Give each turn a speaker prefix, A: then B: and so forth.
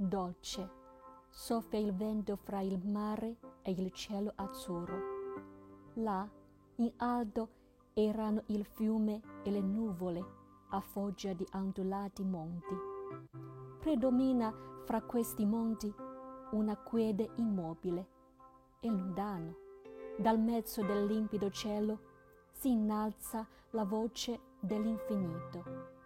A: dolce, soffia il vento fra il mare e il cielo azzurro. Là, in alto, erano il fiume e le nuvole a foggia di ondulati monti. Predomina fra questi monti una quede immobile e lontano, dal mezzo del limpido cielo, si innalza la voce dell'infinito